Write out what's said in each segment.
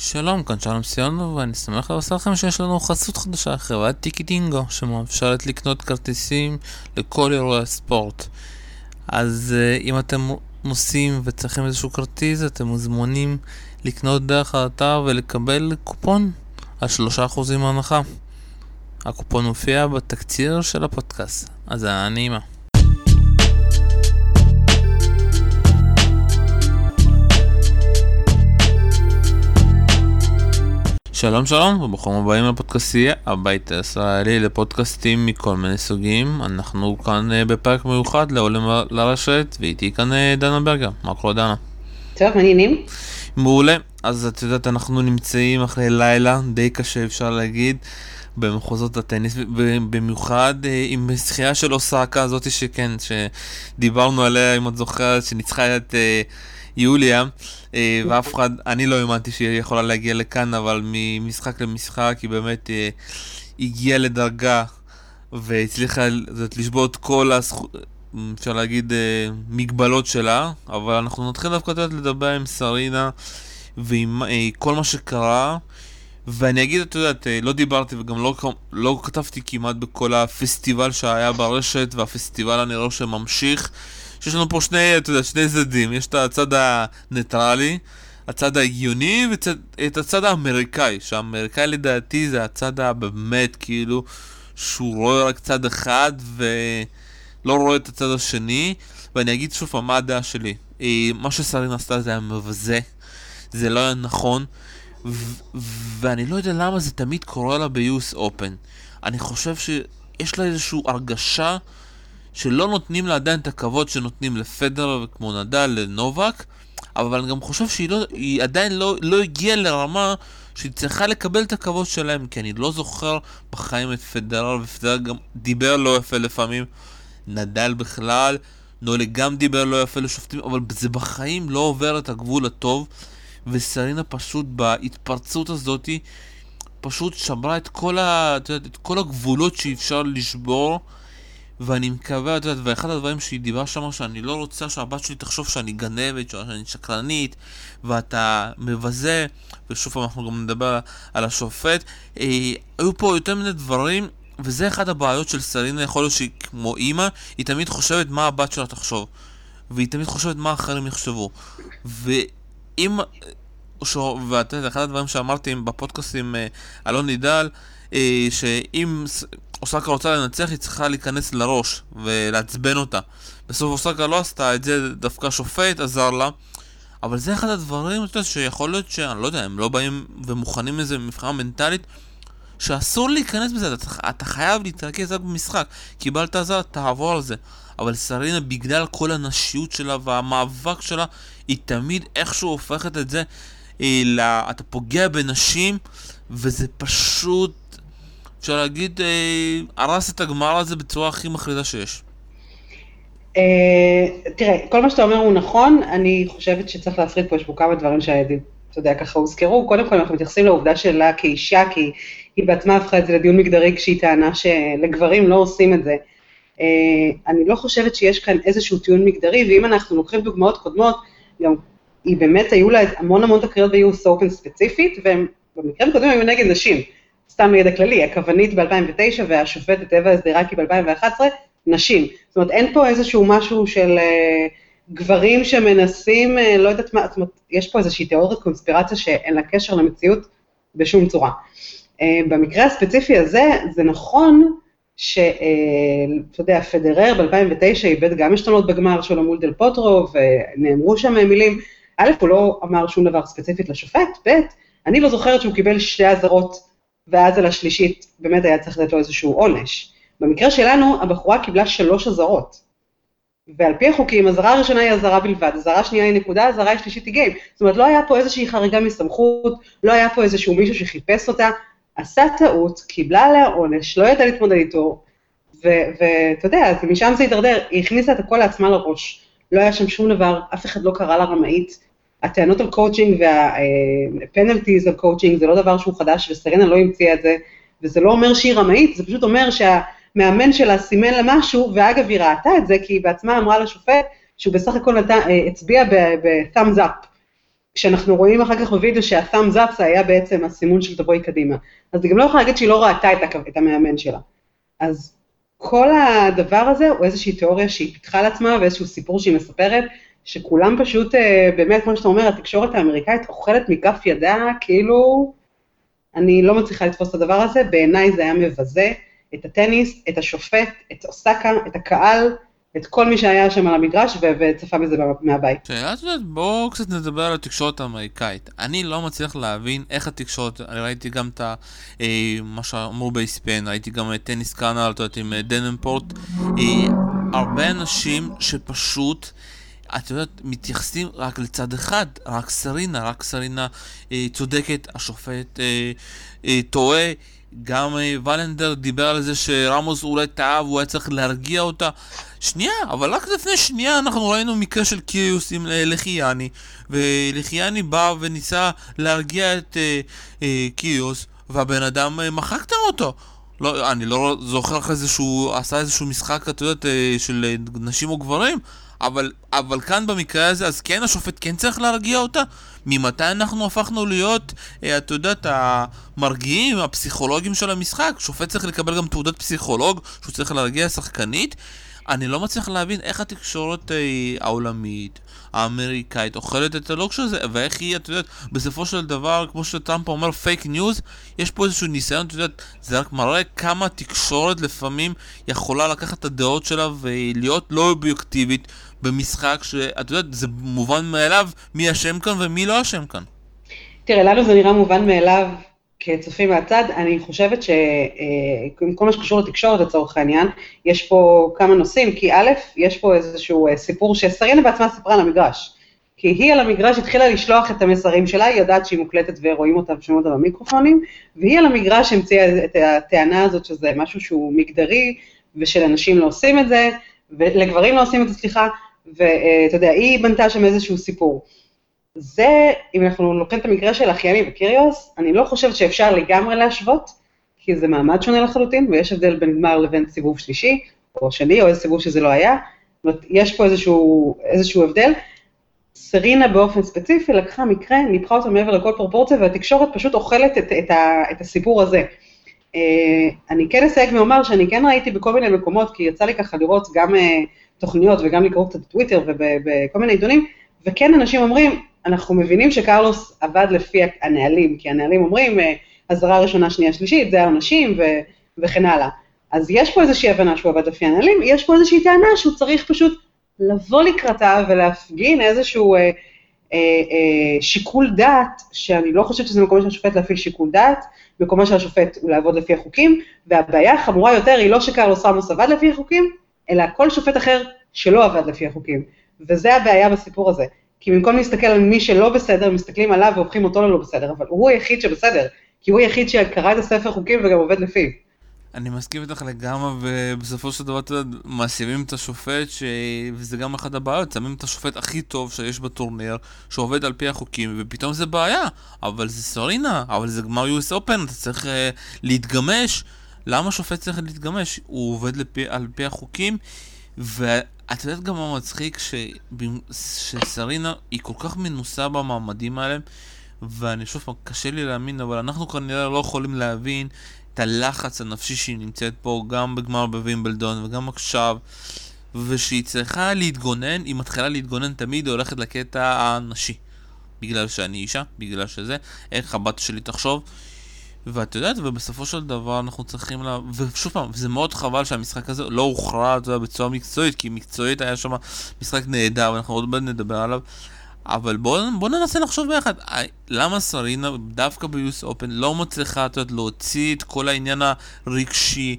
שלום, כאן שלום סיונו, ואני שמח לבשר לכם שיש לנו חסות חדשה, חברת טיקי דינגו, שמאפשרת לקנות כרטיסים לכל אירועי הספורט. אז uh, אם אתם נוסעים וצריכים איזשהו כרטיס, אתם מוזמנים לקנות דרך האתר ולקבל קופון על 3% מהנחה. הקופון מופיע בתקציר של הפודקאסט, אז היה נעימה. שלום שלום וברוכים הבאים לפודקאסטייה, הבית הישראלי לפודקאסטים מכל מיני סוגים. אנחנו כאן uh, בפרק מיוחד לעולים לרשת, ואיתי כאן uh, דנה ברגר. מה קורה דנה? טוב, מעניינים? מעולה. אז את יודעת, אנחנו נמצאים אחרי לילה די קשה אפשר להגיד. במחוזות הטניס, במיוחד uh, עם שחייה של אוסקה הזאת שכן, שדיברנו עליה אם את זוכרת, שניצחה את... יוליה, אה, ואף אחד, אני לא האמנתי שהיא יכולה להגיע לכאן, אבל ממשחק למשחק היא באמת אה, הגיעה לדרגה והצליחה זאת, לשבות כל הזכות, אפשר להגיד, אה, מגבלות שלה, אבל אנחנו נתחיל דווקא לדבר עם סרינה ועם כל מה שקרה. ואני אגיד, את יודעת, לא דיברתי וגם לא, לא כתבתי כמעט בכל הפסטיבל שהיה ברשת, והפסטיבל אני רואה שממשיך. שיש לנו פה שני, אתה יודע, שני צדדים, יש את הצד הניטרלי, הצד ההגיוני, ואת הצד האמריקאי, שהאמריקאי לדעתי זה הצד הבאמת כאילו, שהוא רואה רק צד אחד ולא רואה את הצד השני, ואני אגיד שוב מה הדעה שלי. אה, מה שסרין עשתה זה היה מבזה, זה לא היה נכון, ואני לא יודע למה זה תמיד קורה לה ב-US Open. אני חושב שיש לה איזושהי הרגשה שלא נותנים לה עדיין את הכבוד שנותנים לפדר כמו נדל, לנובק, אבל אני גם חושב שהיא לא, עדיין לא, לא הגיעה לרמה שהיא צריכה לקבל את הכבוד שלהם, כי אני לא זוכר בחיים את פדרר, ופדרר גם דיבר לא יפה לפעמים, נדל בכלל, נולי גם דיבר לא יפה לשופטים, אבל זה בחיים לא עובר את הגבול הטוב, וסרינה פשוט בהתפרצות הזאתי, פשוט שמרה את כל, ה, את כל הגבולות שאי אפשר לשבור. ואני מקווה, את יודעת, ואחד הדברים שהיא דיברה שם, שאני לא רוצה שהבת שלי תחשוב שאני גנבת, שאני שקרנית, ואתה מבזה, ושוב פעם אנחנו גם נדבר על השופט. אה, היו פה יותר מיני דברים, וזה אחד הבעיות של סלינה, יכול להיות שהיא כמו אימא, היא תמיד חושבת מה הבת שלה תחשוב. והיא תמיד חושבת מה אחרים יחשבו. ואם... ואתה יודע, אחד הדברים שאמרתי בפודקאסט עם אה, אלון נידל, אה, שאם אוסקה רוצה לנצח, היא צריכה להיכנס לראש ולעצבן אותה. בסוף אוסקה לא עשתה את זה, דווקא השופט עזר לה. אבל זה אחד הדברים, יודע, שיכול להיות שאני לא יודע, הם לא באים ומוכנים לזה מבחינה מנטלית, שאסור להיכנס בזה, אתה, אתה חייב להתרכז רק במשחק. קיבלת עזר, תעבור על זה. אבל סרינה, בגלל כל הנשיות שלה והמאבק שלה, היא תמיד איכשהו הופכת את זה, אה, לה, אתה פוגע בנשים, וזה פשוט אפשר להגיד, אה, הרס את הגמר הזה בצורה הכי מחרידה שיש. אה, תראה, כל מה שאתה אומר הוא נכון, אני חושבת שצריך להפריד פה, יש פה כמה דברים שהילדים, אתה יודע, ככה הוזכרו. קודם כל, אנחנו מתייחסים לעובדה שלה כאישה, כי היא בעצמה הפכה את זה לדיון מגדרי כשהיא טענה שלגברים לא עושים את זה. אה, אני לא חושבת שיש כאן איזשהו טיעון מגדרי, ואם אנחנו לוקחים דוגמאות קודמות, גם היא באמת, היו לה המון המון תקריות ב-US Open ספציפית, והם במקרים קודמים היו נגד נשים. סתם לידע כללי, הכוונית ב-2009 והשופטת אווה אסדרקי ב-2011, נשים. זאת אומרת, אין פה איזשהו משהו של uh, גברים שמנסים, uh, לא יודעת מה, זאת אומרת, יש פה איזושהי תיאוריית קונספירציה שאין לה קשר למציאות בשום צורה. Uh, במקרה הספציפי הזה, זה נכון שאתה uh, יודע, פדרר ב-2009 איבד גם השתנות בגמר שלו מול דל פוטרו, ונאמרו שם מילים, א', הוא לא אמר שום דבר ספציפית לשופט, ב', אני לא זוכרת שהוא קיבל שתי אזהרות ואז על השלישית באמת היה צריך לתת לו איזשהו עונש. במקרה שלנו, הבחורה קיבלה שלוש אזהרות. ועל פי החוקים, אזהרה הראשונה היא אזהרה בלבד, אזהרה שנייה היא נקודה, אזהרה השלישית היא גיים. זאת אומרת, לא היה פה איזושהי חריגה מסמכות, לא היה פה איזשהו מישהו שחיפש אותה, עשה טעות, קיבלה עליה עונש, לא ידעה להתמודד איתו, ואתה יודע, משם זה הידרדר, היא הכניסה את הכל לעצמה לראש. לא היה שם שום דבר, אף אחד לא קרא לה רמאית, הטענות על coaching וה penalties על קואוצ'ינג זה לא דבר שהוא חדש וסרינה לא המציאה את זה, וזה לא אומר שהיא רמאית, זה פשוט אומר שהמאמן שלה סימן לה משהו, ואגב היא ראתה את זה כי היא בעצמה אמרה לשופט שהוא בסך הכל אה, הצביע ב-thumbs up, כשאנחנו רואים אחר כך בווידאו שה-thumbs up זה היה בעצם הסימון של תבואי קדימה. אז היא גם לא יכולה להגיד שהיא לא ראתה את, את המאמן שלה. אז כל הדבר הזה הוא איזושהי תיאוריה שהיא פיתחה לעצמה ואיזשהו סיפור שהיא מספרת, שכולם פשוט, אה, באמת, כמו שאתה אומר, התקשורת האמריקאית אוכלת מכף ידה, כאילו, אני לא מצליחה לתפוס את הדבר הזה, בעיניי זה היה מבזה את הטניס, את השופט, את אוסקה, את הקהל, את כל מי שהיה שם על המגרש וצפה בזה מהבית. שאלה, את יודעת, בואו קצת נדבר על התקשורת האמריקאית. אני לא מצליח להבין איך התקשורת, אני ראיתי גם את אה, מה שאמרו באספיין, ראיתי גם את טניס קאנל, את יודעת, עם אה, דננפורט. אה, הרבה אנשים שפשוט... את יודעת, מתייחסים רק לצד אחד, רק סרינה, רק סרינה אה, צודקת, השופט אה, אה, טועה. גם אה, ולנדר דיבר על זה שרמוס אולי טעה והוא היה צריך להרגיע אותה. שנייה, אבל רק לפני שנייה אנחנו ראינו מקרה של קיוס עם אה, לחיאני, ולחיאני בא וניסה להרגיע את אה, אה, קיוס, והבן אדם אה, מחקתם אותו. לא, אני לא זוכר אחרי זה שהוא עשה איזשהו משחק, את יודעת, אה, של אה, נשים או גברים, אבל, אבל כאן במקרה הזה, אז כן, השופט כן צריך להרגיע אותה? ממתי אנחנו הפכנו להיות, אה, את יודעת, המרגיעים, הפסיכולוגים של המשחק? שופט צריך לקבל גם תעודת פסיכולוג, שהוא צריך להרגיע שחקנית? אני לא מצליח להבין איך התקשורת אה, העולמית, האמריקאית, אוכלת את הלוקש הזה, ואיך היא, את יודעת, בסופו של דבר, כמו שטראמפ אומר, fake news, יש פה איזשהו ניסיון, את יודעת, זה רק מראה כמה תקשורת לפעמים יכולה לקחת את הדעות שלה ולהיות לא אובייקטיבית במשחק, שאת יודעת, זה מובן מאליו מי אשם כאן ומי לא אשם כאן. תראה, לנו זה נראה מובן מאליו כצופים מהצד, אני חושבת שעם אה, כל מה שקשור לתקשורת לצורך העניין, יש פה כמה נושאים, כי א', יש פה איזשהו אה, סיפור שסרינה בעצמה סיפרה על המגרש. כי היא על המגרש התחילה לשלוח את המסרים שלה, היא יודעת שהיא מוקלטת ורואים אותה ושומעים אותה במיקרופונים, והיא על המגרש המציאה את הטענה הזאת שזה משהו שהוא מגדרי, ושלנשים לא עושים את זה, ולגברים לא עושים את זה, סליחה, ואתה יודע, היא בנתה שם איזשהו סיפור. זה, אם אנחנו לוקחים את המקרה של אחייני וקיריוס, אני לא חושבת שאפשר לגמרי להשוות, כי זה מעמד שונה לחלוטין, ויש הבדל בין גמר לבין סיבוב שלישי, או שני, או איזה סיבוב שזה לא היה. זאת אומרת, יש פה איזשהו, איזשהו הבדל. סרינה באופן ספציפי לקחה מקרה, ניפחה אותו מעבר לכל פרופורציה, והתקשורת פשוט אוכלת את, את, ה, את הסיפור הזה. Uh, אני כן אסייג ואומר שאני כן ראיתי בכל מיני מקומות, כי יצא לי ככה לראות גם uh, תוכניות וגם לקרוא קצת בטוויטר ובכל מיני עיתונים, וכן אנשים אומרים, אנחנו מבינים שקרלוס עבד לפי הנהלים, כי הנהלים אומרים, אה, אזהרה ראשונה, שנייה, שלישית, זה העונשים וכן הלאה. אז יש פה איזושהי הבנה שהוא עבד לפי הנהלים, יש פה איזושהי טענה שהוא צריך פשוט לבוא לקראתה ולהפגין איזשהו אה, אה, אה, שיקול דעת, שאני לא חושבת שזה מקומו של השופט להפעיל שיקול דעת, מקומו של השופט הוא לעבוד לפי החוקים, והבעיה החמורה יותר היא לא שקרלוס רמוס עבד לפי החוקים, אלא כל שופט אחר שלא עבד לפי החוקים. וזה הבעיה בסיפור הזה. כי במקום להסתכל על מי שלא בסדר, מסתכלים עליו והופכים אותו ללא בסדר, אבל הוא היחיד שבסדר, כי הוא היחיד שקרא את הספר חוקים וגם עובד לפיו. אני מסכים איתך לגמרי, ובסופו של דבר, אתה יודע, מאשימים את השופט, ש... וזה גם אחת הבעיות, שמים את השופט הכי טוב שיש בטורניר, שעובד על פי החוקים, ופתאום זה בעיה, אבל זה סרינה, אבל זה גמר US Open, אתה צריך uh, להתגמש. למה שופט צריך להתגמש? הוא עובד לפי, על פי החוקים, ואת יודעת גם מה מצחיק? ש... שסרינה היא כל כך מנוסה במעמדים האלה, ואני שוב פעם, קשה לי להאמין, אבל אנחנו כנראה לא יכולים להבין את הלחץ הנפשי שהיא נמצאת פה, גם בגמר בווימבלדון וגם עכשיו, ושהיא צריכה להתגונן, היא מתחילה להתגונן תמיד, היא הולכת לקטע הנשי. בגלל שאני אישה, בגלל שזה, איך הבת שלי תחשוב. ואת יודעת, ובסופו של דבר אנחנו צריכים לה... ושוב פעם, זה מאוד חבל שהמשחק הזה לא הוכרע, אתה יודע, בצורה מקצועית, כי מקצועית היה שם משחק נהדר, ואנחנו עוד מעט נדבר עליו. אבל בואו בוא ננסה לחשוב ביחד, למה סרינה דווקא ביוס אופן לא מצליחה, את יודעת, להוציא את כל העניין הרגשי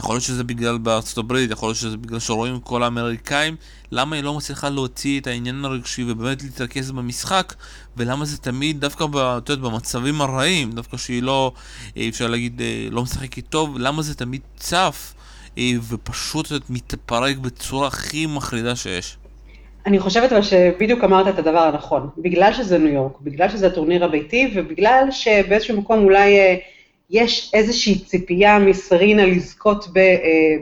יכול להיות שזה בגלל בארצות הברית, יכול להיות שזה בגלל שרואים כל האמריקאים, למה היא לא מצליחה להוציא את העניין הרגשי ובאמת להתרכז במשחק, ולמה זה תמיד דווקא ב, יודעת, במצבים הרעים, דווקא שהיא לא, אה, אפשר להגיד, אה, לא משחקת טוב, למה זה תמיד צף אה, ופשוט מתפרק בצורה הכי מחרידה שיש. אני חושבת אבל שבדיוק אמרת את הדבר הנכון, בגלל שזה ניו יורק, בגלל שזה הטורניר הביתי, ובגלל שבאיזשהו מקום אולי... יש איזושהי ציפייה מסרינה לזכות אה,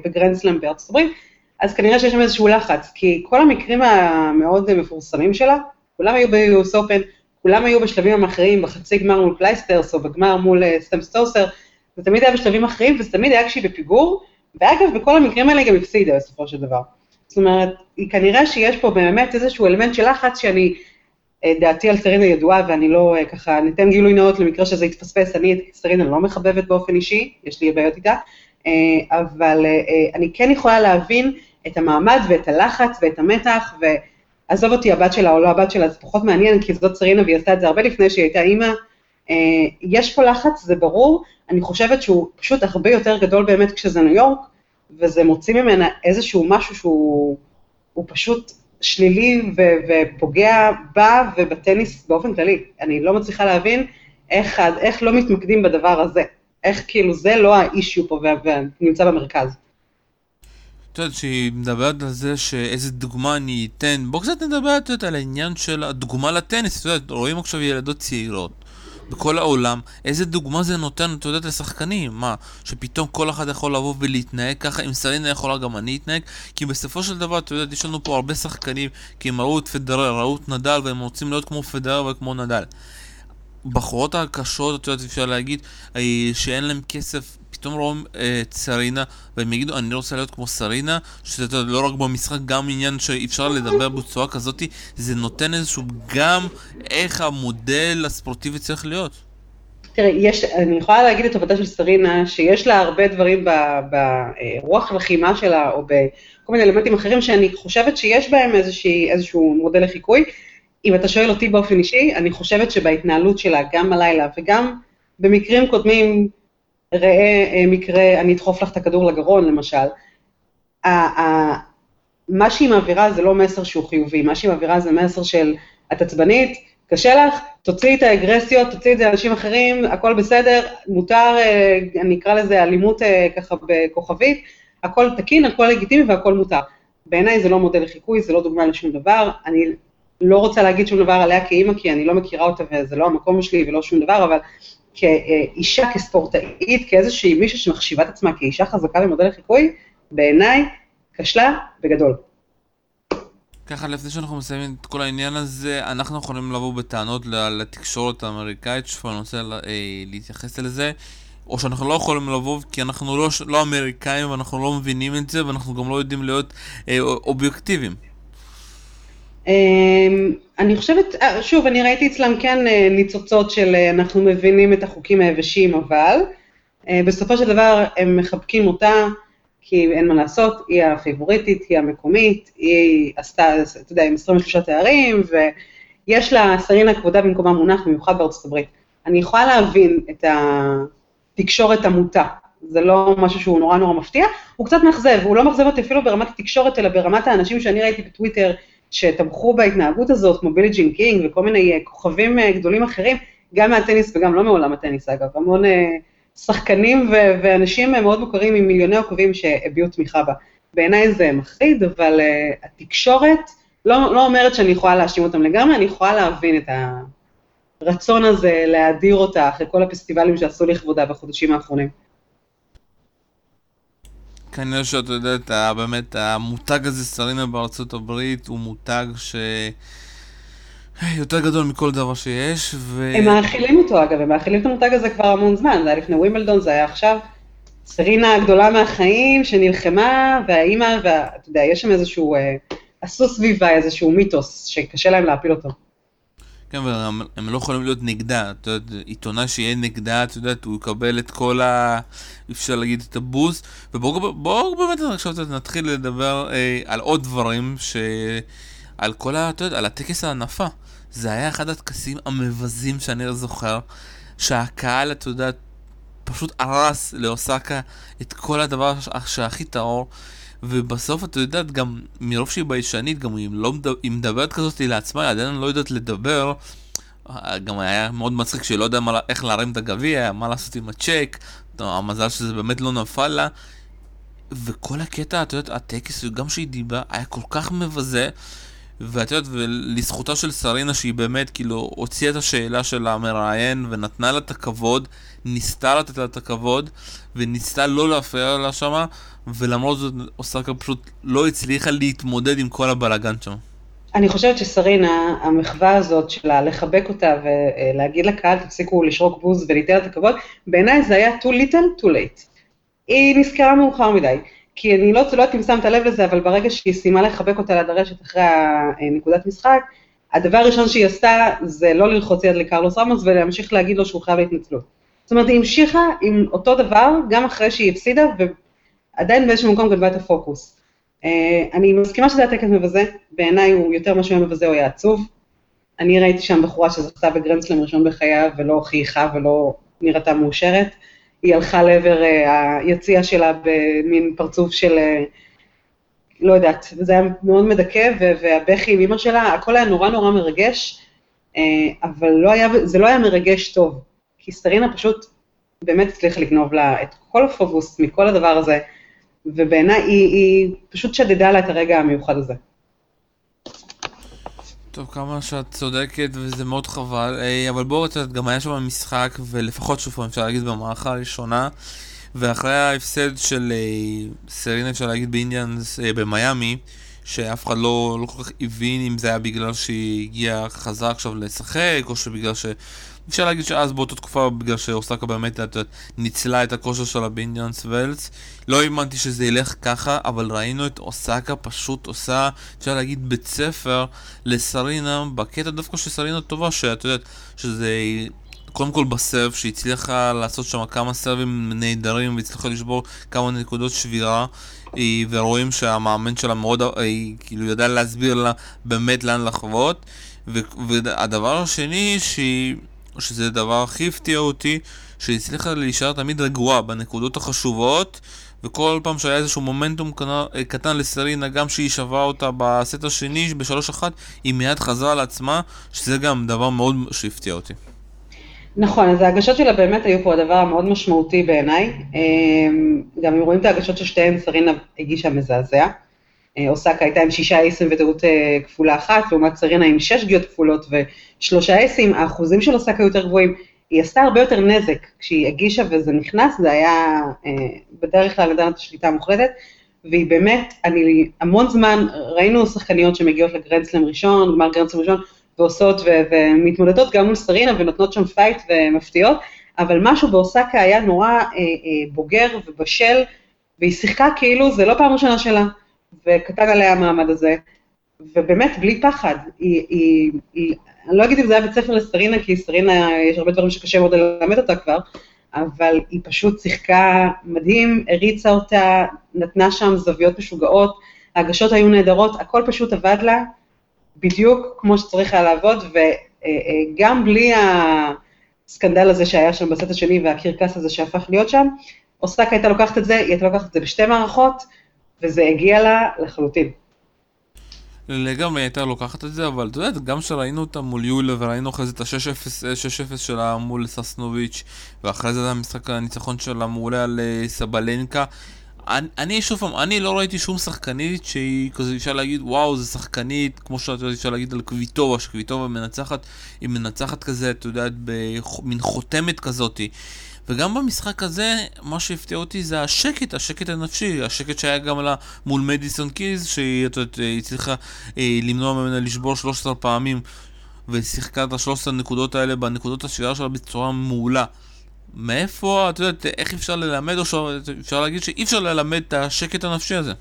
בגרנדסלאם בארצות הברית, אז כנראה שיש שם איזשהו לחץ, כי כל המקרים המאוד מפורסמים שלה, כולם היו ב-US Open, כולם היו בשלבים המכריעים, בחצי גמר מול קלייסטרס, או בגמר מול סם סטוסר, זה תמיד היה בשלבים אחרים, וזה תמיד היה כשהיא בפיגור, ואגב, בכל המקרים האלה היא גם הפסידה בסופו של דבר. זאת אומרת, כנראה שיש פה באמת איזשהו אלמנט של לחץ שאני, אה, דעתי על סרינה ידועה, ואני לא, אה, ככה, ניתן גילוי נאות למקרה שזה יתפספס, אני את סרינה לא מחבבת באופן אישי, יש לי בעיות איתה, אה, אבל אני כן יכולה להבין את המעמד ואת הלחץ ואת המתח, ועזוב אותי הבת שלה או לא הבת שלה, זה פחות מעניין, כי זאת סרינה והיא עשתה את זה הרבה לפני שהיא הייתה אימא. יש פה לחץ, זה ברור, אני חושבת שהוא פשוט הרבה יותר גדול באמת כשזה ניו יורק, וזה מוציא ממנה איזשהו משהו שהוא פשוט שלילי ו- ופוגע בה ובטניס באופן כללי. אני לא מצליחה להבין איך, איך לא מתמקדים בדבר הזה. איך כאילו זה לא האישיו פה ונמצא במרכז. את יודעת, שהיא מדברת על זה שאיזה דוגמה אני אתן, בואו קצת נדבר על העניין של הדוגמה לטניס, את יודעת, רואים עכשיו ילדות צעירות. בכל העולם, איזה דוגמה זה נותן, את יודעת, לשחקנים? מה, שפתאום כל אחד יכול לבוא ולהתנהג ככה, אם סלינה יכולה גם אני אתנהג? כי בסופו של דבר, את יודעת, יש לנו פה הרבה שחקנים, כי הם ראו את פדרר, ראו את נדל, והם רוצים להיות כמו פדרר וכמו נדל. בחורות הקשות, את יודעת, אפשר להגיד, אה, שאין להם כסף פתאום רואים אה, את סרינה, והם יגידו, אני רוצה להיות כמו סרינה, שזה לא רק במשחק, גם עניין שאי אפשר לדבר בצורה כזאת, זה נותן איזשהו גם איך המודל הספורטיבי צריך להיות. תראה, יש, אני יכולה להגיד לטובתה של סרינה, שיש לה הרבה דברים ברוח לחימה שלה, או בכל מיני אלמנטים אחרים, שאני חושבת שיש בהם איזושהי, איזשהו מודל לחיקוי. אם אתה שואל אותי באופן אישי, אני חושבת שבהתנהלות שלה, גם הלילה וגם במקרים קודמים, ראה אה, מקרה, אני אדחוף לך את הכדור לגרון למשל, מה שהיא מעבירה זה לא מסר שהוא חיובי, מה שהיא מעבירה זה מסר של את עצבנית, קשה לך, תוציאי את האגרסיות, תוציאי את זה לאנשים אחרים, הכל בסדר, מותר, אה, אני אקרא לזה אלימות אה, ככה בכוכבית, הכל תקין, הכל לגיטימי והכל מותר. בעיניי זה לא מודל לחיקוי, זה לא דוגמה לשום דבר, אני לא רוצה להגיד שום דבר עליה כאימא, כי אני לא מכירה אותה וזה לא המקום שלי ולא שום דבר, אבל כאישה, כספורטאית, כאיזושהי מישהי שמחשיבה את עצמה כאישה חזקה במודל לחיקוי, בעיניי כשלה בגדול. ככה, לפני שאנחנו מסיימים את כל העניין הזה, אנחנו יכולים לבוא בטענות לתקשורת האמריקאית, שפה אני רוצה אה, להתייחס לזה, או שאנחנו לא יכולים לבוא כי אנחנו לא, לא אמריקאים ואנחנו לא מבינים את זה, ואנחנו גם לא יודעים להיות אה, אובייקטיביים. אמ, אני חושבת, אה, שוב, אני ראיתי אצלם כן אה, ניצוצות של אה, אנחנו מבינים את החוקים היבשים, אבל בסופו של דבר הם מחבקים אותה, כי אין מה לעשות, היא הפיבוריטית, היא המקומית, היא עשתה, אתה יודע, עם 23 תארים, ויש לה סרינה כבודה במקומה מונח, במיוחד בארצות הברית. אני יכולה להבין את התקשורת המוטה, זה לא משהו שהוא נורא נורא מפתיע, הוא קצת מאכזב, הוא לא מאכזב אותי אפילו ברמת התקשורת, אלא ברמת האנשים שאני ראיתי בטוויטר, שתמכו בהתנהגות הזאת, כמו בילי ג'ין קינג וכל מיני אה, כוכבים אה, גדולים אחרים, גם מהטניס וגם לא מעולם הטניס אגב, המון אה, שחקנים ו- ואנשים מאוד מוכרים עם מיליוני עוקבים שהביעו תמיכה בה. בעיניי זה מחריד, אבל התקשורת לא, לא אומרת שאני יכולה להאשים אותם לגמרי, אני יכולה להבין את הרצון הזה להדיר אותה אחרי כל הפסטיבלים שעשו לכבודה בחודשים האחרונים. כנראה שאתה יודע, באמת, המותג הזה, סרינה בארצות הברית, הוא מותג ש... יותר גדול מכל דבר שיש, ו... הם מאכילים אותו אגב, הם מאכילים את המותג הזה כבר המון זמן, זה היה לפני ווימבלדון, זה היה עכשיו. סרינה הגדולה מהחיים שנלחמה, והאימא, ואתה יודע, יש שם איזשהו, אה, עשו סביבה איזשהו מיתוס שקשה להם להפיל אותו. כן, והם לא יכולים להיות נגדה, את יודעת, עיתונאי שיהיה נגדה, את יודעת, הוא יקבל את כל ה... אפשר להגיד את הבוז, ובואו בוא, באמת עכשיו נתחיל לדבר אה, על עוד דברים, ש... על כל ה... את יודעת, על הטקס ההנפה. זה היה אחד הטקסים המבזים שאני זוכר, שהקהל, את יודעת, פשוט הרס לאוסקה את כל הדבר שהכי טהור. ובסוף את יודעת גם מרוב שהיא ביישנית גם אם לא היא מדברת כזאת לעצמה היא עדיין לא יודעת לדבר. גם היה מאוד מצחיק שהיא לא יודעת איך להרים את הגביע מה לעשות עם הצ'ק המזל שזה באמת לא נפל לה. וכל הקטע את יודעת הטקס גם שהיא דיברה היה כל כך מבזה ואת יודעת, ולזכותה של סרינה שהיא באמת כאילו הוציאה את השאלה של המראיין ונתנה לה את הכבוד, ניסתה לתת לה את הכבוד, וניסתה לא להפריע לה שמה, ולמרות זאת אוסקה פשוט לא הצליחה להתמודד עם כל הבלאגן שם. אני חושבת שסרינה, המחווה הזאת שלה לחבק אותה ולהגיד לקהל, תפסיקו לשרוק בוז וליתן לה את הכבוד, בעיניי זה היה too little, too late. היא נזכרה מאוחר מדי, כי אני לא, לא יודעת אם שמת לב לזה, אבל ברגע שהיא סיימה לחבק אותה ליד הרשת אחרי הנקודת משחק, הדבר הראשון שהיא עשתה זה לא ללחוץ יד לקרלוס רמוס ולהמשיך להגיד לו שהוא חייב להתנצלות. זאת אומרת, היא המשיכה עם אותו דבר גם אחרי שהיא הפסידה, ועדיין באיזשהו מקום גנבה את הפוקוס. אה, אני מסכימה שזה היה טקס מבזה, בעיניי הוא יותר מה שהוא מבזה, הוא היה עצוב. אני ראיתי שם בחורה שזכתה בגרנדסלם ראשון בחייו ולא חייכה ולא נראתה מאושרת. היא הלכה לעבר אה, היציאה שלה במין פרצוף של, אה, לא יודעת, וזה היה מאוד מדכא, והבכי עם אמא שלה, הכל היה נורא נורא מרגש, אבל לא היה, זה לא היה מרגש טוב, כי סטרינה פשוט באמת הצליחה לגנוב לה את כל הפוקוס מכל הדבר הזה. ובעיניי היא, היא פשוט שדדה לה את הרגע המיוחד הזה. טוב, כמה שאת צודקת וזה מאוד חבל, אה, אבל בואו רצה, גם היה שם משחק, ולפחות שוב פעם אפשר להגיד במערכה הראשונה, ואחרי ההפסד של אה, סרינה, אפשר להגיד באינדיאנס, אה, במיאמי, שאף אחד לא, לא כל כך הבין אם זה היה בגלל שהיא הגיעה חזרה עכשיו לשחק, או שבגלל ש... אפשר להגיד שאז באותה תקופה, בגלל שאוסקה באמת ניצלה את הכושר שלה באינדיאנס וולס, לא האמנתי שזה ילך ככה, אבל ראינו את אוסקה פשוט עושה, אפשר להגיד, בית ספר לסרינה, בקטע דווקא שסרינה טובה, שאת יודעת, שזה קודם כל בסרב, שהצליחה לעשות שם כמה סרבים נהדרים והצליחה לשבור כמה נקודות שבירה ורואים שהמאמן שלה מאוד, כאילו ידעה להסביר לה באמת לאן לחוות והדבר השני שהיא שזה הדבר הכי הפתיע אותי, שהיא הצליחה להישאר תמיד רגועה בנקודות החשובות, וכל פעם שהיה איזשהו מומנטום קטן לסרינה, גם שהיא שווה אותה בסט השני, בשלוש אחת, היא מיד חזרה לעצמה, שזה גם דבר מאוד שהפתיע אותי. נכון, אז ההגשות שלה באמת היו פה הדבר המאוד משמעותי בעיניי. אמ, גם אם רואים את ההגשות של שתיהן, סרינה הגישה מזעזע. אוסקה הייתה עם שישה אייסים וטעות אה, כפולה אחת, לעומת סרינה עם שש שגיאות כפולות ושלושה אייסים, האחוזים של אוסקה יותר גבוהים. היא עשתה הרבה יותר נזק כשהיא הגישה וזה נכנס, זה היה אה, בדרך כלל לדעת השליטה המוחלטת, והיא באמת, אני המון זמן, ראינו שחקניות שמגיעות לגרנדסלם ראשון, גמר גרנדסלם ראשון, ועושות ו- ומתמודדות גם מול סרינה ונותנות שם fight ומפתיעות, אבל משהו באוסקה היה נורא אה, אה, בוגר ובשל, והיא שיחקה כאילו זה לא פעם ראשונה שלה. וקטן עליה המעמד הזה, ובאמת, בלי פחד. היא, היא, היא, אני לא אגיד אם זה היה בית ספר לסרינה, כי סרינה, יש הרבה דברים שקשה מאוד ללמד אותה כבר, אבל היא פשוט שיחקה מדהים, הריצה אותה, נתנה שם זוויות משוגעות, ההגשות היו נהדרות, הכל פשוט עבד לה בדיוק כמו שצריך היה לעבוד, וגם בלי הסקנדל הזה שהיה שם בסט השני והקרקס הזה שהפך להיות שם, אוסקה הייתה לוקחת את זה, היא הייתה לוקחת את זה בשתי מערכות, וזה הגיע לה לחלוטין. לגמרי הייתה לוקחת את זה, אבל אתה יודע, גם כשראינו אותה מול יולה וראינו אחרי זה את ה-6-0 שלה מול ססנוביץ' ואחרי זה המשחק הניצחון שלה מעולה על אה, סבלנקה אני, אני שוב פעם, אני לא ראיתי שום שחקנית שהיא כזה אפשר להגיד וואו זה שחקנית כמו שאתה יודע אפשר להגיד על קוויטובה שקוויטובה מנצחת היא מנצחת כזה אתה יודע במין חותמת כזאתי וגם במשחק הזה, מה שהפתיע אותי זה השקט, השקט הנפשי, השקט שהיה גם לה מול מדיסון קיז, שהיא הצליחה אה, למנוע ממנה לשבור 13 פעמים, ושיחקה את ה-13 נקודות האלה בנקודות השבירה שלה בצורה מעולה. מאיפה, את יודעת, איך אפשר ללמד, או שאפשר להגיד שאי אפשר ללמד את השקט הנפשי הזה?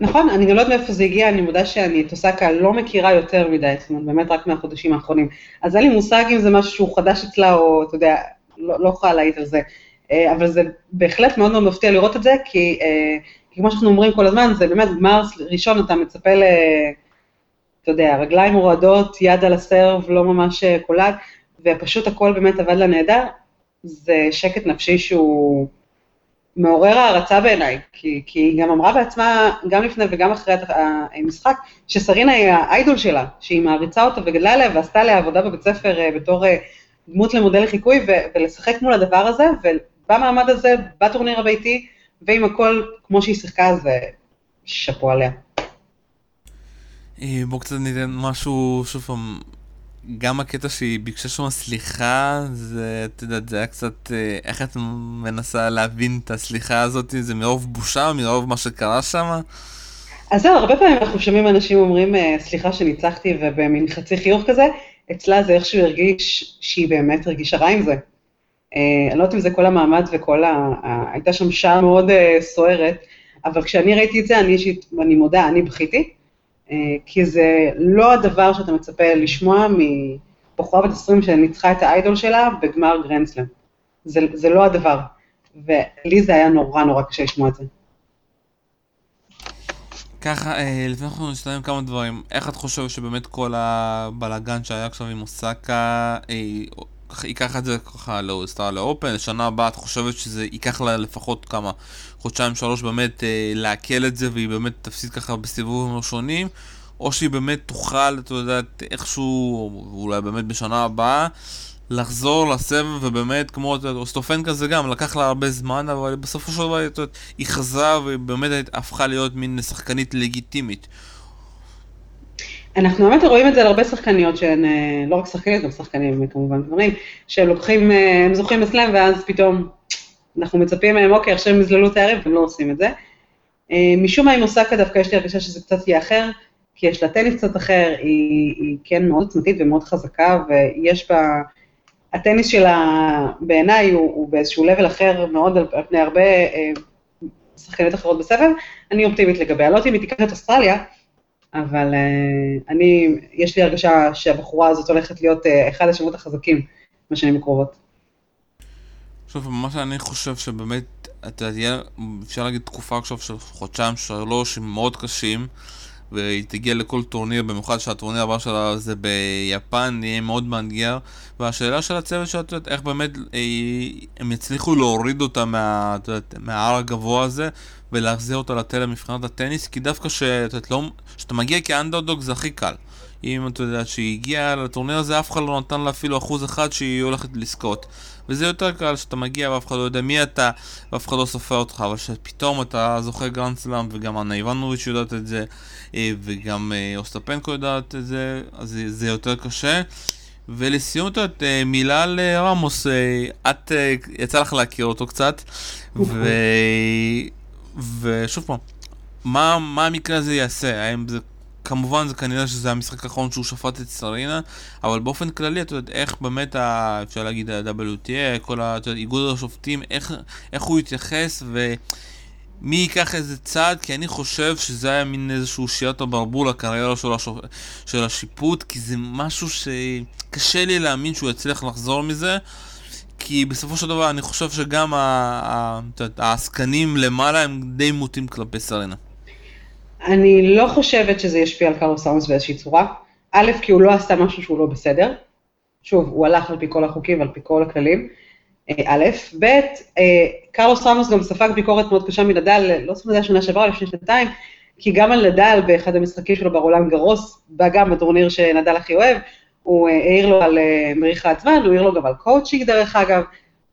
נכון, אני גם לא יודעת מאיפה זה הגיע, אני מודה שאני את אוסקה לא מכירה יותר מדי, זאת אומרת, באמת רק מהחודשים האחרונים. אז אין לי מושג אם זה משהו שהוא חדש אצלה, או אתה יודע, לא, לא יכולה להעיד על זה. אה, אבל זה בהחלט מאוד מאוד מפתיע לראות את זה, כי, אה, כי כמו שאנחנו אומרים כל הזמן, זה באמת גמר ראשון, אתה מצפה ל... אתה יודע, רגליים מורדות, יד על הסרב, לא ממש אה, קולט, ופשוט הכל באמת עבד לה נהדר. זה שקט נפשי שהוא מעורר הערצה בעיניי, כי, כי היא גם אמרה בעצמה, גם לפני וגם אחרי המשחק, שסרינה היא האיידול שלה, שהיא מעריצה אותה וגדלה עליה ועשתה עליה עבודה בבית ספר בתור דמות למודל לחיקוי ולשחק מול הדבר הזה, ובמעמד הזה, בטורניר הביתי, ועם הכל כמו שהיא שיחקה, אז שאפו עליה. אה, בואו קצת ניתן משהו, שוב פעם, גם הקטע שהיא ביקשה שם סליחה, זה, את יודעת, זה היה קצת, אה, איך את מנסה להבין את הסליחה הזאת? זה מרוב בושה, מרוב מה שקרה שם? אז זהו, הרבה פעמים אנחנו שומעים אנשים אומרים, אה, סליחה שניצחתי, ובמין חצי חיוך כזה, אצלה זה איכשהו הרגיש שהיא באמת הרגישה רע עם זה. אה, אני לא יודעת אם זה כל המעמד וכל ה... הייתה שם שעה מאוד אה, סוערת, אבל כשאני ראיתי את זה, אני אישית, ואני מודה, אני בכיתי, כי זה לא הדבר שאתה מצפה לשמוע מבחורה בת 20 שניצחה את האיידול שלה בגמר גרנדסלאם. זה, זה לא הדבר. ולי זה היה נורא נורא קשה לשמוע את זה. ככה, אה, לפני אנחנו נסתיים כמה דברים, איך את חושבת שבאמת כל הבלאגן שהיה עכשיו עם אוסקה, אה, ייקח את זה ככה לאוסטר לאופן, לשנה הבאה את חושבת שזה ייקח לה לפחות כמה חודשיים שלוש באמת אה, לעכל את זה והיא באמת תפסיד ככה בסיבובים ראשונים? או שהיא באמת תוכל, את יודעת, איכשהו, אולי באמת בשנה הבאה לחזור לסבב ובאמת כמו אוסטופן כזה גם לקח לה הרבה זמן אבל בסופו של דבר היא חזרה ובאמת הפכה להיות מין שחקנית לגיטימית. אנחנו באמת רואים את זה על הרבה שחקניות שהן אה, לא רק שחקניות, גם שחקנים כמובן גברים, שהם לוקחים, אה, הם זוכים בסלאם ואז פתאום אנחנו מצפים מהם, אוקיי, עכשיו הם יזללו את הערב, הם לא עושים את זה. אה, משום מה עם אוסקה דווקא יש לי הרגשה שזה קצת יהיה אחר, כי יש לה טניס קצת אחר, היא, היא כן מאוד עצמתית ומאוד חזקה, ויש בה... הטניס שלה בעיניי הוא, הוא באיזשהו לבל אחר מאוד על, פני הרבה אה, שחקניות אחרות בסבב, אני אופטימית לגביה. לא יודעת אם היא תיקח את אוסטרליה, אבל אה, אני, יש לי הרגשה שהבחורה הזאת הולכת להיות אה, אחד השמות החזקים בשנים הקרובות. שוב, מה שאני חושב שבאמת, אתה תהיה, אפשר להגיד תקופה עכשיו של חודשיים, שלוש, מאוד קשים. והיא תגיע לכל טורניר, במיוחד שהטורניר הבא שלה זה ביפן, יהיה מאוד מאתגר. והשאלה של הצוות שלה, את יודעת, איך באמת אה, הם יצליחו להוריד אותה מההר הגבוה הזה ולהחזיר אותה לתלם מבחינת הטניס, כי דווקא כשאתה לא, מגיע כאנדרדוג זה הכי קל. אם אתה יודע שהיא הגיעה לטורניר הזה, אף אחד לא נתן לה אפילו אחוז אחד שהיא הולכת לזכות. וזה יותר קל שאתה מגיע ואף אחד לא יודע מי אתה, ואף אחד לא סופר אותך, אבל שפתאום אתה זוכה גרנד סלאם, וגם אנה איבנוביץ' יודעת את זה, אה, וגם אה, אוסטפנקו יודעת את זה, אז זה יותר קשה. ולסיום את יודעת, אה, מילה לרמוס, את, יצא לך להכיר אותו קצת, ו... ושוב פעם, מה, מה המקרה הזה יעשה? האם זה כמובן זה כנראה שזה המשחק האחרון שהוא שפט את סרינה, אבל באופן כללי, אתה יודע, איך באמת, ה, אפשר להגיד, ה-WTA, כל ה, יודע, איגוד השופטים, איך, איך הוא יתייחס ומי ייקח איזה צעד, כי אני חושב שזה היה מין איזשהו שיעת הברבור לקריירה של, השופ... של השיפוט, כי זה משהו שקשה לי להאמין שהוא יצליח לחזור מזה. כי בסופו של דבר אני חושב שגם העסקנים למעלה הם די מוטים כלפי סרינה. אני לא חושבת שזה ישפיע על קרלוס סאונס באיזושהי צורה. א', כי הוא לא עשה משהו שהוא לא בסדר. שוב, הוא הלך על פי כל החוקים ועל פי כל הכללים. אה, א', ב', אה, קרלוס רמוס גם ספג ביקורת מאוד קשה מנדל, לא זוכרת את שנה שעברה, לפני שנתיים, כי גם על נדל באחד המשחקים שלו ברולנד גרוס, וגם בטורניר שנדל הכי אוהב, הוא אה, העיר לו על מריחת זמן, הוא העיר לו גם על קואוצ'ינג דרך אגב,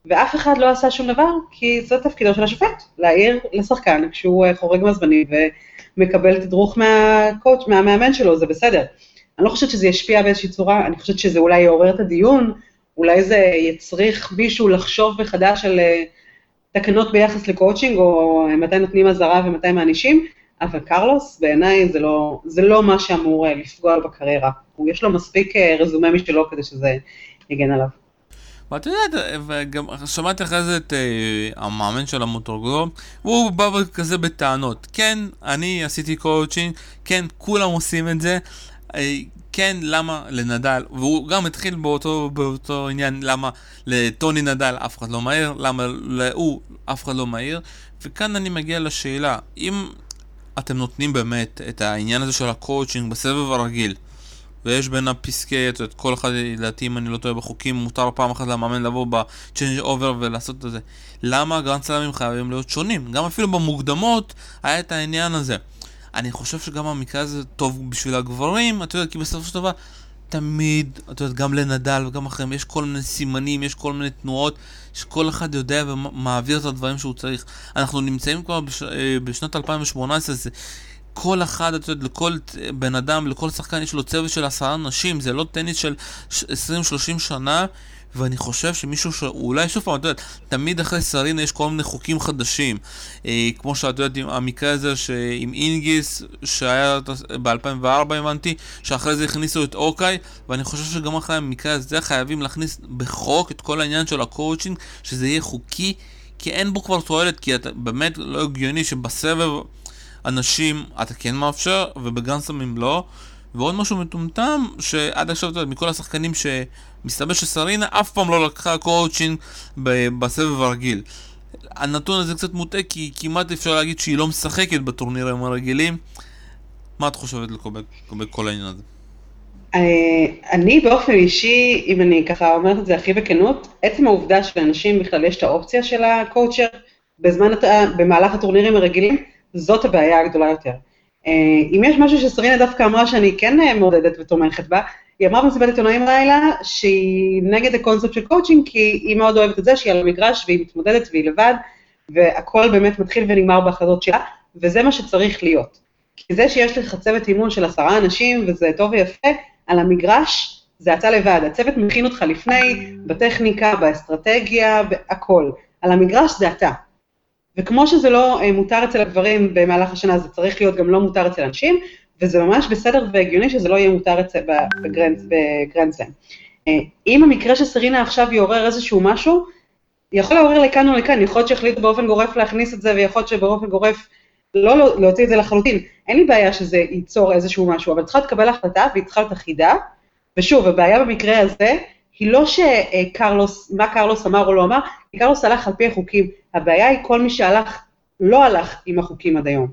ואף אחד לא עשה שום דבר, כי זה תפקידו של השופט, להעיר לשחקן כשהוא חורג מהזמנים מקבל תדרוך מה coach, מהמאמן שלו, זה בסדר. אני לא חושבת שזה ישפיע באיזושהי צורה, אני חושבת שזה אולי יעורר את הדיון, אולי זה יצריך מישהו לחשוב מחדש על אה, תקנות ביחס לקואוצ'ינג, או מתי נותנים אזהרה ומתי מענישים, אבל קרלוס, בעיניי זה לא, זה לא מה שאמור אה, לפגוע בקריירה. יש לו מספיק אה, רזומה משלו כדי שזה יגן עליו. ואת יודעת, וגם שמעתי אחרי זה את אה, המאמן שלה מוראטוגלו, והוא בא כזה בטענות. כן, אני עשיתי קואוצ'ינג, כן, כולם עושים את זה. אה, כן, למה לנדל, והוא גם התחיל באותו, באותו עניין, למה לטוני נדאל אף אחד לא מהיר, למה להוא אף אחד לא מהיר, וכאן אני מגיע לשאלה, אם אתם נותנים באמת את העניין הזה של הקואוצ'ינג בסבב הרגיל, ויש בין הפסקי, את כל אחד, לדעתי, אם אני לא טועה בחוקים, מותר פעם אחת למאמן לבוא ב-change over ולעשות את זה. למה הגרנד סלאמים חייבים להיות שונים? גם אפילו במוקדמות היה את העניין הזה. אני חושב שגם המקרה הזה טוב בשביל הגברים, את יודעת, כי בסופו של דבר, תמיד, את יודעת, גם לנדל וגם אחרים, יש כל מיני סימנים, יש כל מיני תנועות, שכל אחד יודע ומעביר את הדברים שהוא צריך. אנחנו נמצאים כבר בש... אה, בשנת 2018, זה... כל אחד, את יודעת, לכל בן אדם, לכל שחקן יש לו צוות של עשרה אנשים, זה לא טניס של 20-30 שנה, ואני חושב שמישהו שאולי, שוב פעם, את יודעת, תמיד אחרי סרינה יש כל מיני חוקים חדשים. אה, כמו שאת יודעת, עם המקרה הזה עם אינגיס, שהיה ב-2004 הבנתי, שאחרי זה הכניסו את אוקיי, ואני חושב שגם אחרי המקרה הזה חייבים להכניס בחוק את כל העניין של הקואוצ'ינג, שזה יהיה חוקי, כי אין בו כבר תועלת, כי אתה באמת לא הגיוני שבסבב אנשים אתה כן מאפשר, ובגרנסמים לא. ועוד משהו מטומטם, שעד עכשיו, אתה יודע, מכל השחקנים שמסתבר שסרינה אף פעם לא לקחה קואוצ'ינג בסבב הרגיל. הנתון הזה קצת מוטעה, כי כמעט אפשר להגיד שהיא לא משחקת בטורנירים הרגילים. מה את חושבת לגבי כל העניין הזה? אה, אני באופן אישי, אם אני ככה אומרת את זה הכי בכנות, עצם העובדה שלאנשים בכלל יש את האופציה של ה coacher בזמן, במהלך הטורנירים הרגילים, זאת הבעיה הגדולה יותר. אה, אם יש משהו שסרינה דווקא אמרה שאני כן אה, מעודדת ותומכת בה, היא אמרה במסיבת עיתונאים לילה שהיא נגד הקונספט של קואוצ'ינג, כי היא מאוד אוהבת את זה שהיא על המגרש והיא מתמודדת והיא לבד, והכל באמת מתחיל ונגמר בהחלטות שלה, וזה מה שצריך להיות. כי זה שיש לך צוות אימון של עשרה אנשים וזה טוב ויפה, על המגרש זה אתה לבד, הצוות מכין אותך לפני, בטכניקה, באסטרטגיה, בהכל. על המגרש זה אתה. וכמו שזה לא אה, מותר אצל הגברים במהלך השנה, זה צריך להיות גם לא מותר אצל אנשים, וזה ממש בסדר והגיוני שזה לא יהיה מותר אצל, בגרנדסלאם. אה, אם המקרה של סרינה עכשיו יעורר איזשהו משהו, יכול לעורר לכאן או לכאן, יכול להיות שהחליטו באופן גורף להכניס את זה, ויכול להיות שבאופן גורף לא, לא להוציא את זה לחלוטין. אין לי בעיה שזה ייצור איזשהו משהו, אבל צריכה לקבל החלטה והיא צריכה להיות אחידה. ושוב, הבעיה במקרה הזה היא לא שקרלוס, מה קרלוס אמר או לא אמר, כי קרלוס הלך על פי החוקים. הבעיה היא כל מי שהלך, לא הלך עם החוקים עד היום.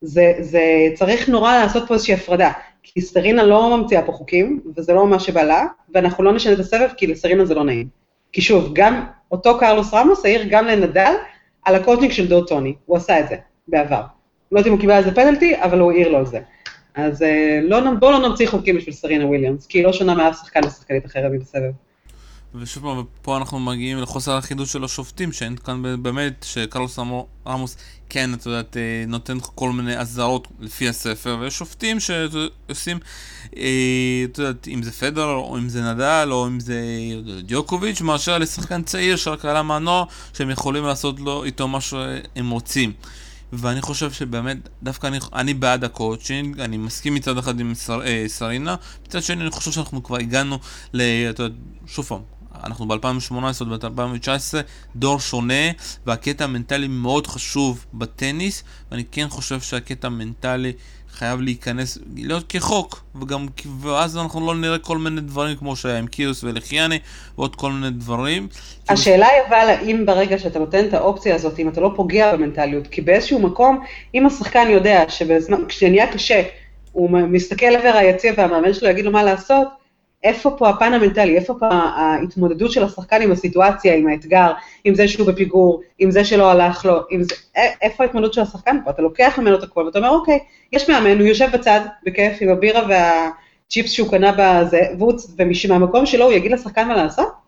זה, זה צריך נורא לעשות פה איזושהי הפרדה, כי סטרינה לא ממציאה פה חוקים, וזה לא מה שבא לה, ואנחנו לא נשנה את הסבב, כי לסטרינה זה לא נעים. כי שוב, גם אותו קרלוס רמוס העיר גם לנדל על הקוטניק של דוד טוני, הוא עשה את זה בעבר. לא יודעת אם הוא קיבל על זה פנלטי, אבל הוא העיר לו על זה. אז אה, לא, בואו לא נמציא חוקים בשביל סרינה וויליאמס, כי היא לא שונה מאף שחקן ושחקנית אחרת בסבב. ושוב פעם, פה אנחנו מגיעים לחוסר החידוש של השופטים, שאין כאן באמת, שקרלוס רמוס כן, את יודעת, אה, נותן כל מיני אזהרות לפי הספר, ויש שופטים שעושים, אה, את יודעת, אם זה פדר, או אם זה נדל, או אם זה דיוקוביץ', מאשר לשחקן צעיר שרק עלה מהנוער, שהם יכולים לעשות לו איתו מה שהם רוצים. ואני חושב שבאמת, דווקא אני, אני בעד הקואוצ'ינג, אני מסכים מצד אחד עם שר, אה, סרינה, מצד שני אני חושב שאנחנו כבר הגענו ל... אתה יודע, שוב פעם, אנחנו ב-2018 וב-2019, דור שונה, והקטע המנטלי מאוד חשוב בטניס, ואני כן חושב שהקטע המנטלי חייב להיכנס, להיות כחוק, וגם, ואז אנחנו לא נראה כל מיני דברים כמו שהיה עם קיוס ולחיאני, ועוד כל מיני דברים. השאלה היא אבל, האם ברגע שאתה נותן את האופציה הזאת, אם אתה לא פוגע במנטליות, כי באיזשהו מקום, אם השחקן יודע שכשנהיה קשה, הוא מסתכל לעבר היציע והמאמן שלו יגיד לו מה לעשות, איפה פה הפן המנטלי, איפה פה ההתמודדות של השחקן עם הסיטואציה, עם האתגר, עם זה שהוא בפיגור, עם זה שלא הלך לו, זה, איפה ההתמודדות של השחקן פה? אתה לוקח ממנו את הכל ואתה אומר, אוקיי, יש מאמן, הוא יושב בצד, בכיף, עם הבירה והצ'יפס שהוא קנה בזה, ומהמקום שלו הוא יגיד לשחקן מה לעשות?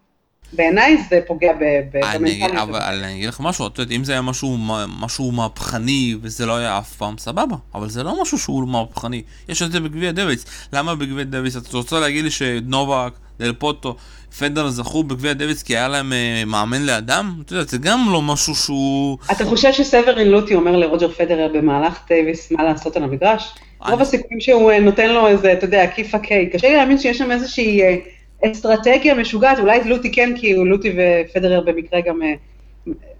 בעיניי זה פוגע במנטליות. אבל אני אגיד לך משהו, את יודעת, אם זה היה משהו, משהו מהפכני וזה לא היה אף פעם, סבבה. אבל זה לא משהו שהוא מהפכני. יש את זה בגביע דוויס. למה בגביע דוויס? את רוצה להגיד לי שנובק, דל פוטו, פדר זכו בגביע דוויס כי היה להם אה, מאמן לאדם? את יודעת, זה גם לא משהו שהוא... אתה חושב שסברין לוטי אומר לרוג'ר פדרר במהלך דוויס מה לעשות על המגרש? רוב הסיכויים שהוא אה, נותן לו איזה, אתה יודע, כיף הקיי. קשה לי להאמין שיש שם איזושהי... אסטרטגיה משוגעת, אולי לוטי כן, כי לוטי ופדרר במקרה גם אה,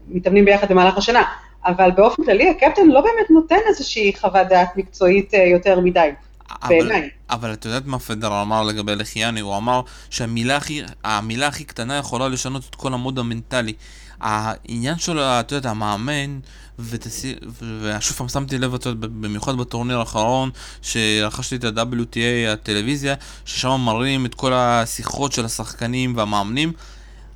מתאמנים ביחד במהלך השנה, אבל באופן כללי הקפטן לא באמת נותן איזושהי חוות דעת מקצועית אה, יותר מדי. בעיניי. אבל את יודעת מה פדרר אמר לגבי לחיאני? הוא אמר שהמילה הכי, הכי קטנה יכולה לשנות את כל המוד המנטלי. העניין שלו, את יודעת, המאמן, ושוב פעם שמתי לב, את יודעת, במיוחד בטורניר האחרון, שרכשתי את ה-WTA, הטלוויזיה, ששם מראים את כל השיחות של השחקנים והמאמנים.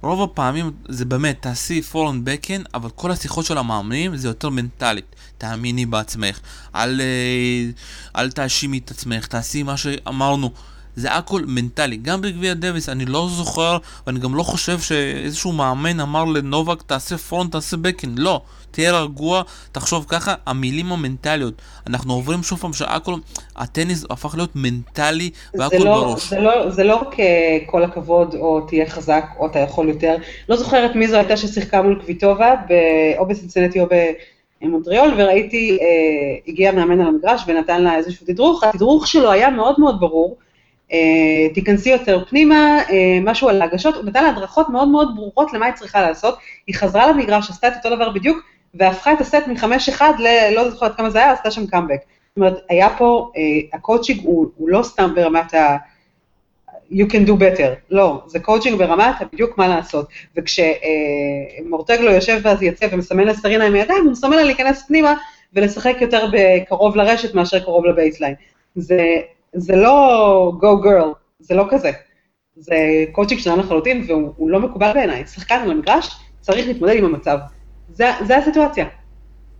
רוב הפעמים זה באמת, תעשי פורן בקן, אבל כל השיחות של המאמנים זה יותר מנטלית. תאמיני בעצמך, אל, אה, אל תאשימי את עצמך, תעשי מה שאמרנו. זה הכל מנטלי. גם בגביע דוויס, אני לא זוכר, ואני גם לא חושב שאיזשהו מאמן אמר לנובק, תעשה פורהנד, תעשה בקהנד. לא. תהיה רגוע, תחשוב ככה, המילים המנטליות. אנחנו עוברים שוב פעם שהכל, הטניס הפך להיות מנטלי והכל זה לא, בראש. זה לא, זה לא רק אה, כל הכבוד, או תהיה חזק, או אתה יכול יותר. לא זוכרת מי זו הייתה ששיחקה מול קוויטובה, ב- או בסינסנטי או במונטריאול, וראיתי, אה, הגיע מאמן על המגרש ונתן לה איזשהו תדרוך, התדרוך שלו היה מאוד מאוד ברור. אה, תיכנסי יותר פנימה, אה, משהו על ההגשות, הוא נתן לה הדרכות מאוד מאוד ברורות למה היא צריכה לעשות, היא חזרה למגרש, עשתה את אותו דבר בדיוק, והפכה את הסט מחמש אחד ל... לא זוכרת כמה זה היה, עשתה שם קאמבק. זאת אומרת, היה פה, אה, הקואוצ'ינג הוא, הוא לא סתם ברמת ה... you can do better, לא, זה קואוצ'ינג ברמת בדיוק מה לעשות. וכשמורטוגלו יושב ואז יצא ומסמן לסרינה עם הידיים, הוא מסמן לה להיכנס פנימה ולשחק יותר קרוב לרשת מאשר קרוב ל baseline. זה, זה לא go girl, זה לא כזה. זה קואוצ'ינג שלנו לחלוטין, והוא לא מקובל בעיניי. שחקן על המגרש צריך להתמודד עם המצב. זה, זה הסיטואציה.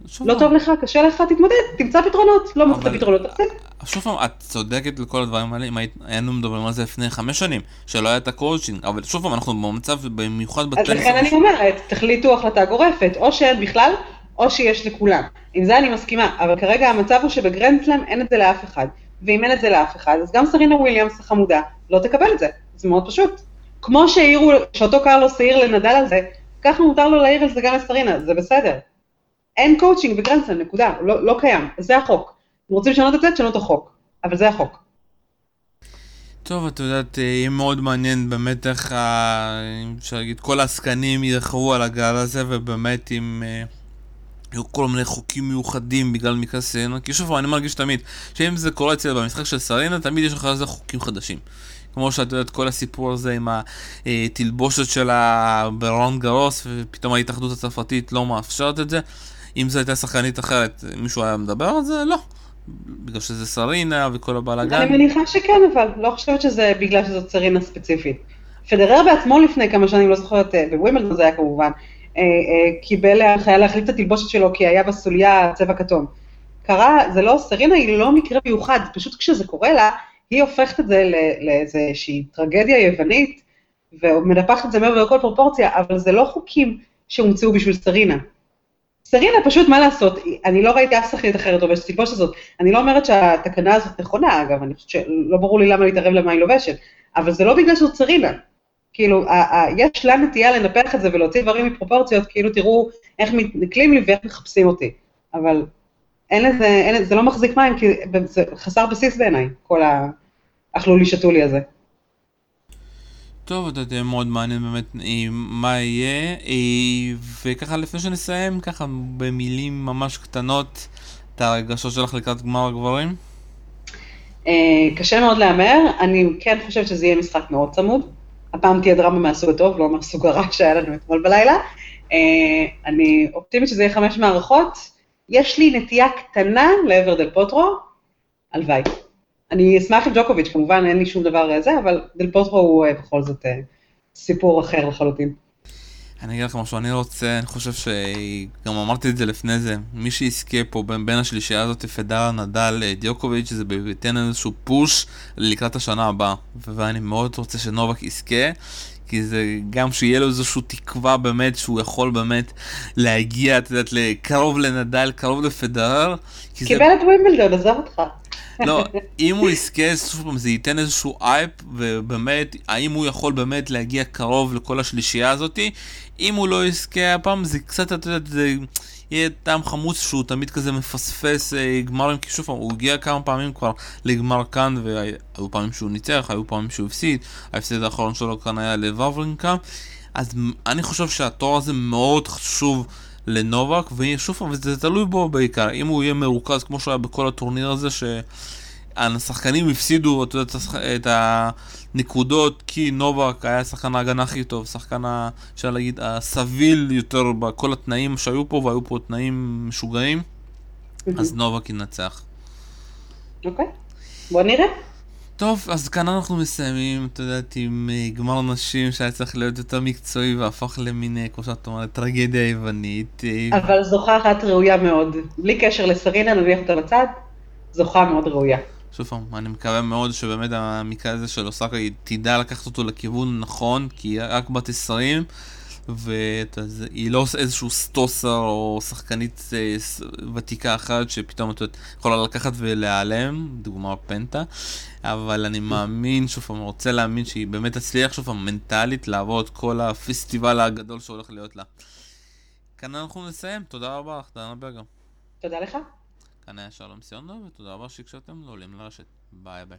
שוב לא פעם, טוב לך, קשה לך, תתמודד, תמצא פתרונות. לא מצאת פתרונות, תפסיק. שוב פעם, את צודקת לכל הדברים האלה, אם היינו מדברים על זה לפני חמש שנים, שלא היה את הקואוצ'ינג, אבל שוב פעם, אנחנו במצב, במיוחד אז בטניס, לכן אני אומרת, תחליטו החלטה גורפת, או שאין בכלל, או שיש לכולם. עם זה אני מסכימה, אבל כרגע המצב הוא שבגרנדסלאם אין את זה לאף אחד. ואם אין את זה לאף אחד, אז גם סרינה וויליאמס החמודה לא תקבל את זה. זה מאוד פשוט. כמו שהעירו, שאותו קרלוס העיר לנדל על זה, ככה מותר לו להעיר על זה גם לסרינה, זה בסדר. אין קואוצ'ינג בגרנדסלאם, נקודה, לא, לא קיים, זה החוק. אם רוצים לשנות את זה, תשנו את החוק, אבל זה החוק. טוב, את יודעת, אה, יהיה מאוד מעניין באמת איך, אפשר להגיד, כל העסקנים ירחבו על הגל הזה, ובאמת אם אה, יהיו כל מיני חוקים מיוחדים בגלל מקרה סרינה, כי שוב אני מרגיש תמיד, שאם זה קורה אצל במשחק של סרינה, תמיד יש לך על זה חוקים חדשים. כמו שאת יודעת, כל הסיפור הזה עם התלבושת שלה ברון גרוס, ופתאום ההתאחדות הצרפתית לא מאפשרת את זה. אם זו הייתה שחקנית אחרת, מישהו היה מדבר על זה? לא. בגלל שזה סרינה וכל הבלאגן. אני מניחה שכן, אבל לא חושבת שזה בגלל שזאת סרינה ספציפית. פדרר בעצמו לפני כמה שנים, לא זוכרת, אה, בווימלדון זה היה כמובן, קיבל הנחיה להחליף את התלבושת שלו כי היה בסוליה צבע כתום. קרה, זה לא, סרינה היא לא מקרה מיוחד, פשוט כשזה קורה לה, היא הופכת את זה לאיזושהי טרגדיה יוונית, ומנפחת את זה מעבר לכל פרופורציה, אבל זה לא חוקים שהומצאו בשביל סרינה. סרינה פשוט, מה לעשות, אני לא ראיתי אף שחקנית אחרת לובשת תלבושת הזאת. אני לא אומרת שהתקנה הזאת נכונה, אגב, אני חושבת שלא ברור לי למה להתערב למה היא לובשת, אבל זה לא בגלל שזאת סרינה. כאילו, יש לה נטייה לנפח את זה ולהוציא דברים מפרופורציות, כאילו תראו איך מתנכלים לי ואיך מחפשים אותי. אבל אין לזה, אין, זה לא מחזיק מים, כי זה חסר בסיס בעיניי, כל האכלו לי שתו לי הזה. טוב, אתה יודע, מאוד מעניין באמת אה, מה יהיה, אה, וככה לפני שנסיים, ככה במילים ממש קטנות, את הרגשות שלך לקראת גמר הגברים? אה, קשה מאוד להמר, אני כן חושבת שזה יהיה משחק מאוד צמוד. הפעם תהיה דרמה מהסוג הטוב, לא מהסוג הרע שהיה לנו אתמול בלילה. אה, אני אופטימית שזה יהיה חמש מערכות. יש לי נטייה קטנה לעבר דל פוטרו, הלוואי. אני אשמח עם ג'וקוביץ', כמובן אין לי שום דבר אה, זה, אבל דל פוטרו הוא אה, בכל זאת סיפור אחר לחלוטין. אני אגיד לך משהו, אני רוצה, אני חושב שגם אמרתי את זה לפני זה, מי שיזכה פה בין, בין השלישייה הזאת, פדר, נדל, אה, דיוקוביץ', זה ייתן איזשהו פוש לקראת השנה הבאה. ואני מאוד רוצה שנובק יזכה, כי זה גם שיהיה לו איזושהי תקווה באמת, שהוא יכול באמת להגיע, את יודעת, קרוב לנדל, קרוב לפדרר. כי זה קיבל את ווימבלדון, עזוב אותך. לא, אם הוא יזכה, שוב פעם, זה ייתן איזשהו אייפ, ובאמת, האם הוא יכול באמת להגיע קרוב לכל השלישייה הזאתי? אם הוא לא יזכה הפעם, זה קצת, את יודעת, זה יהיה טעם חמוץ שהוא תמיד כזה מפספס אה, גמרים, כי שוב פעם, הוא הגיע כמה פעמים כבר לגמר כאן, והיו פעמים שהוא ניצח, היו פעמים שהוא הפסיד, ההפסד האחרון שלו כאן היה לוורברינקה, אז אני חושב שהתואר הזה מאוד חשוב. לנובק, ושוב פעם, זה תלוי בו בעיקר, אם הוא יהיה מרוכז כמו שהוא היה בכל הטורניר הזה, שהשחקנים הפסידו את, השח- את הנקודות, כי נובק היה שחקן ההגנה הכי טוב, שחקן, ה- אפשר להגיד, הסביל יותר בכל התנאים שהיו פה, והיו פה תנאים משוגעים, אז נובק ינצח. אוקיי, בוא נראה. טוב, אז כאן אנחנו מסיימים, את יודעת, עם אה, גמר נשים שהיה צריך להיות יותר מקצועי והפך למין, כמו שאת אומרת, טרגדיה יוונית. אה, אבל זוכה אחת ראויה מאוד. בלי קשר לסרינה, נניח אותה בצד, זוכה מאוד ראויה. שוב פעם, אני מקווה מאוד שבאמת המקרה הזה של אוסקה היא תדע לקחת אותו לכיוון נכון, כי היא רק בת 20, והיא לא איזשהו סטוסר או שחקנית אה, ותיקה אחרת שפתאום את יכולה לקחת ולהיעלם, דוגמה פנטה, אבל אני מאמין, שוב פעם, רוצה להאמין שהיא באמת תצליח שוב פעם מנטלית לעבור את כל הפסטיבל הגדול שהולך להיות לה. כאן אנחנו נסיים, תודה רבה לך, דנה ברגר. תודה לך. כאן היה שלום סיונו, ותודה רבה שהקשבתם לעולים לרשת. ביי ביי.